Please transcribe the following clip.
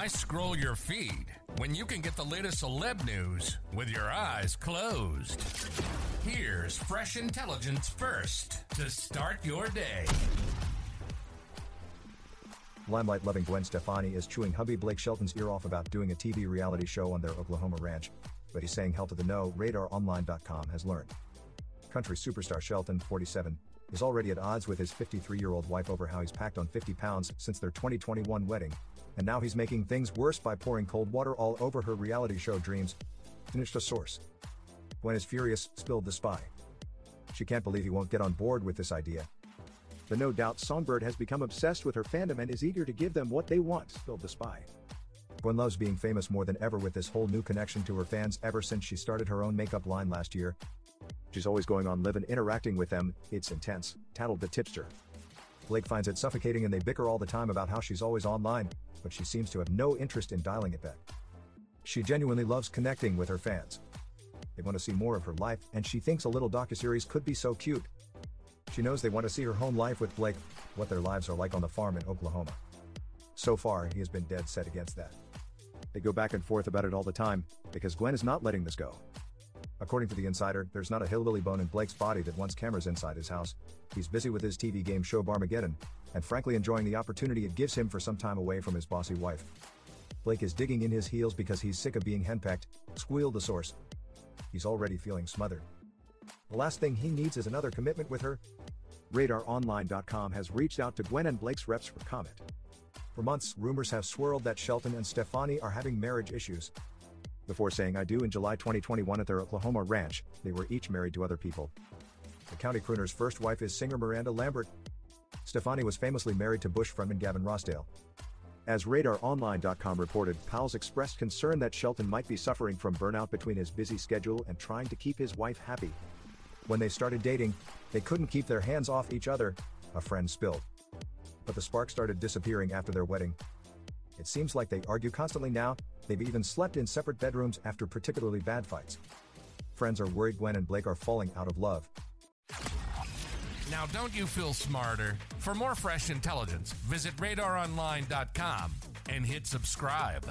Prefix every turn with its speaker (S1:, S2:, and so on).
S1: Why scroll your feed when you can get the latest celeb news with your eyes closed? Here's fresh intelligence first to start your day.
S2: Limelight loving Gwen Stefani is chewing hubby Blake Shelton's ear off about doing a TV reality show on their Oklahoma ranch, but he's saying hell to the no, RadarOnline.com has learned. Country superstar Shelton, 47, is already at odds with his 53 year old wife over how he's packed on 50 pounds since their 2021 wedding, and now he's making things worse by pouring cold water all over her reality show dreams. Finished a source. Gwen is furious, spilled the spy. She can't believe he won't get on board with this idea. The no doubt songbird has become obsessed with her fandom and is eager to give them what they want, spilled the spy. Gwen loves being famous more than ever with this whole new connection to her fans ever since she started her own makeup line last year. She's always going on live and interacting with them, it's intense, tattled the tipster. Blake finds it suffocating and they bicker all the time about how she's always online, but she seems to have no interest in dialing it back. She genuinely loves connecting with her fans. They want to see more of her life, and she thinks a little docuseries could be so cute. She knows they want to see her home life with Blake, what their lives are like on the farm in Oklahoma. So far, he has been dead set against that. They go back and forth about it all the time, because Gwen is not letting this go. According to The Insider, there's not a hillbilly bone in Blake's body that wants cameras inside his house. He's busy with his TV game show Barmageddon, and frankly enjoying the opportunity it gives him for some time away from his bossy wife. Blake is digging in his heels because he's sick of being henpecked, squealed the source. He's already feeling smothered. The last thing he needs is another commitment with her. RadarOnline.com has reached out to Gwen and Blake's reps for comment. For months, rumors have swirled that Shelton and Stefani are having marriage issues. Before saying I do in July 2021 at their Oklahoma ranch, they were each married to other people. The county crooner's first wife is singer Miranda Lambert. Stefani was famously married to Bush frontman Gavin Rossdale. As RadarOnline.com reported, Powles expressed concern that Shelton might be suffering from burnout between his busy schedule and trying to keep his wife happy. When they started dating, they couldn't keep their hands off each other, a friend spilled. But the spark started disappearing after their wedding. It seems like they argue constantly now, they've even slept in separate bedrooms after particularly bad fights. Friends are worried Gwen and Blake are falling out of love.
S1: Now, don't you feel smarter? For more fresh intelligence, visit radaronline.com and hit subscribe.